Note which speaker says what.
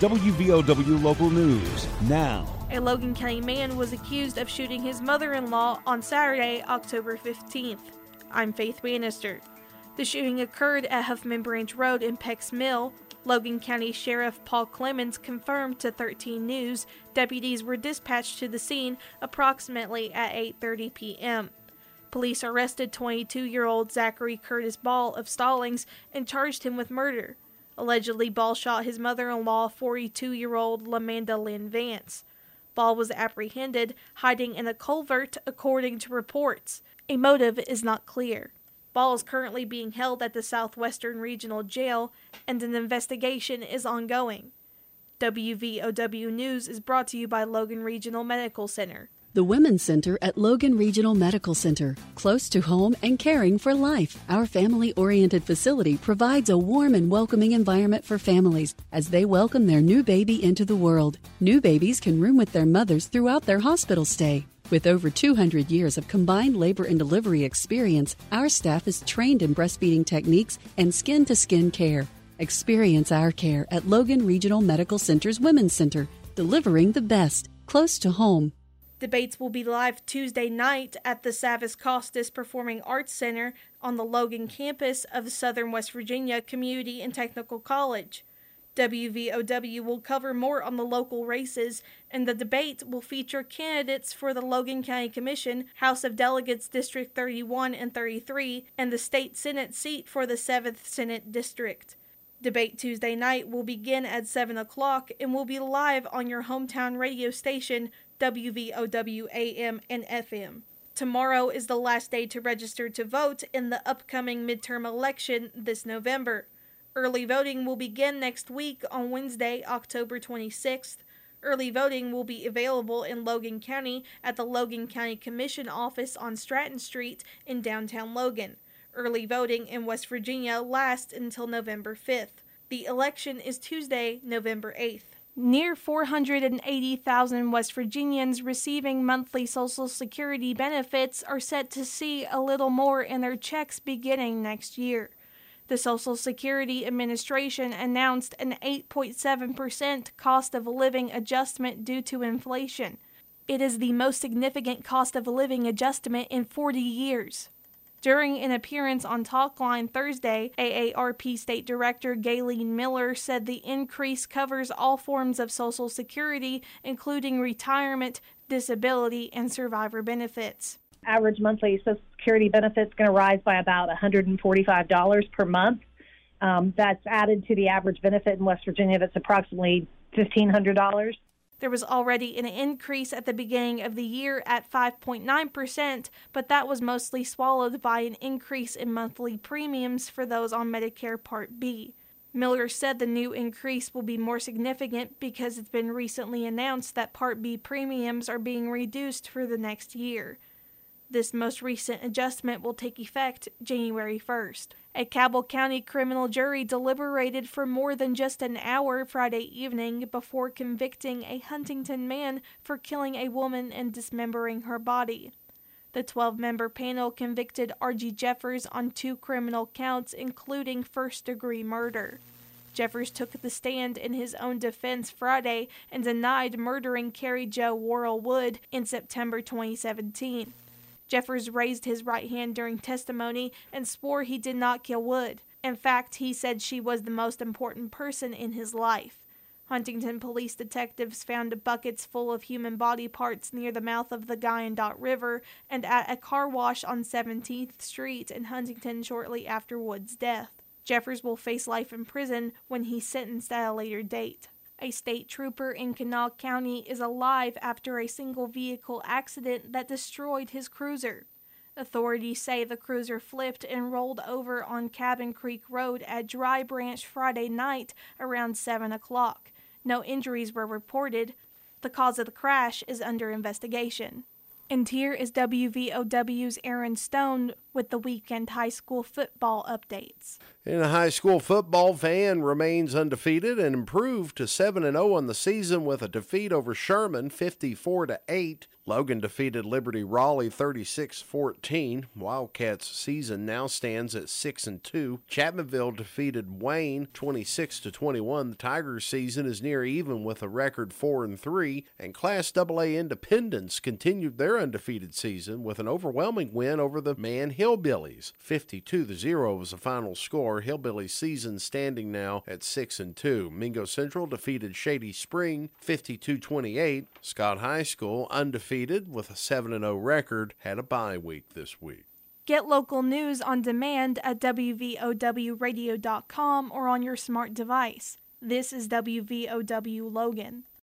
Speaker 1: WVOW Local News now.
Speaker 2: A Logan County man was accused of shooting his mother in law on Saturday, October 15th. I'm Faith Bannister. The shooting occurred at Huffman Branch Road in Peck's Mill. Logan County Sheriff Paul Clemens confirmed to 13 News deputies were dispatched to the scene approximately at 8:30 p.m. Police arrested 22-year-old Zachary Curtis Ball of Stollings and charged him with murder. Allegedly, Ball shot his mother-in-law, 42-year-old Lamanda Lynn Vance. Ball was apprehended hiding in a culvert, according to reports. A motive is not clear. Ball is currently being held at the Southwestern Regional Jail, and an investigation is ongoing. WVOW News is brought to you by Logan Regional Medical Center.
Speaker 3: The Women's Center at Logan Regional Medical Center, close to home and caring for life. Our family oriented facility provides a warm and welcoming environment for families as they welcome their new baby into the world. New babies can room with their mothers throughout their hospital stay. With over 200 years of combined labor and delivery experience, our staff is trained in breastfeeding techniques and skin to skin care. Experience our care at Logan Regional Medical Center's Women's Center, delivering the best, close to home.
Speaker 2: Debates will be live Tuesday night at the Savas Kostas Performing Arts Center on the Logan campus of Southern West Virginia Community and Technical College. WVOW will cover more on the local races, and the debate will feature candidates for the Logan County Commission, House of Delegates District 31 and 33, and the State Senate seat for the 7th Senate District. Debate Tuesday night will begin at 7 o'clock and will be live on your hometown radio station, WVOW AM and FM. Tomorrow is the last day to register to vote in the upcoming midterm election this November. Early voting will begin next week on Wednesday, October 26th. Early voting will be available in Logan County at the Logan County Commission office on Stratton Street in downtown Logan. Early voting in West Virginia lasts until November 5th. The election is Tuesday, November 8th. Near 480,000 West Virginians receiving monthly Social Security benefits are set to see a little more in their checks beginning next year. The Social Security Administration announced an 8.7% cost of living adjustment due to inflation. It is the most significant cost of living adjustment in 40 years. During an appearance on Talkline Thursday, AARP State Director Gaylene Miller said the increase covers all forms of Social Security, including retirement, disability, and survivor benefits.
Speaker 4: Average monthly Social Security benefits going to rise by about $145 per month. Um, that's added to the average benefit in West Virginia that's approximately $1,500.
Speaker 2: There was already an increase at the beginning of the year at 5.9%, but that was mostly swallowed by an increase in monthly premiums for those on Medicare Part B. Miller said the new increase will be more significant because it's been recently announced that Part B premiums are being reduced for the next year. This most recent adjustment will take effect January 1st. A Cabell County criminal jury deliberated for more than just an hour Friday evening before convicting a Huntington man for killing a woman and dismembering her body. The 12 member panel convicted R.G. Jeffers on two criminal counts, including first degree murder. Jeffers took the stand in his own defense Friday and denied murdering Carrie Jo Worrell Wood in September 2017. Jeffers raised his right hand during testimony and swore he did not kill Wood. In fact, he said she was the most important person in his life. Huntington police detectives found buckets full of human body parts near the mouth of the Guyandotte River and at a car wash on 17th Street in Huntington shortly after Wood's death. Jeffers will face life in prison when he's sentenced at a later date. A state trooper in Kanawha County is alive after a single vehicle accident that destroyed his cruiser. Authorities say the cruiser flipped and rolled over on Cabin Creek Road at Dry Branch Friday night around 7 o'clock. No injuries were reported. The cause of the crash is under investigation. And here is WVOW's Aaron Stone with the weekend high school football updates.
Speaker 5: In a high school football, fan remains undefeated and improved to 7 and 0 on the season with a defeat over Sherman 54 to 8. Logan defeated Liberty Raleigh 36-14. Wildcats season now stands at 6 and 2. Chapmanville defeated Wayne 26 to 21. The Tigers season is near even with a record 4 and 3, and Class AA Independence continued their undefeated season with an overwhelming win over the Man Hillbillies. 52 to 0 was the final score. Hillbillies season standing now at 6 and 2. Mingo Central defeated Shady Spring 52-28. Scott High School undefeated undefeated with a 7 0 record, had a bye week this week.
Speaker 2: Get local news on demand at WVOWradio.com or on your smart device. This is WVOW Logan.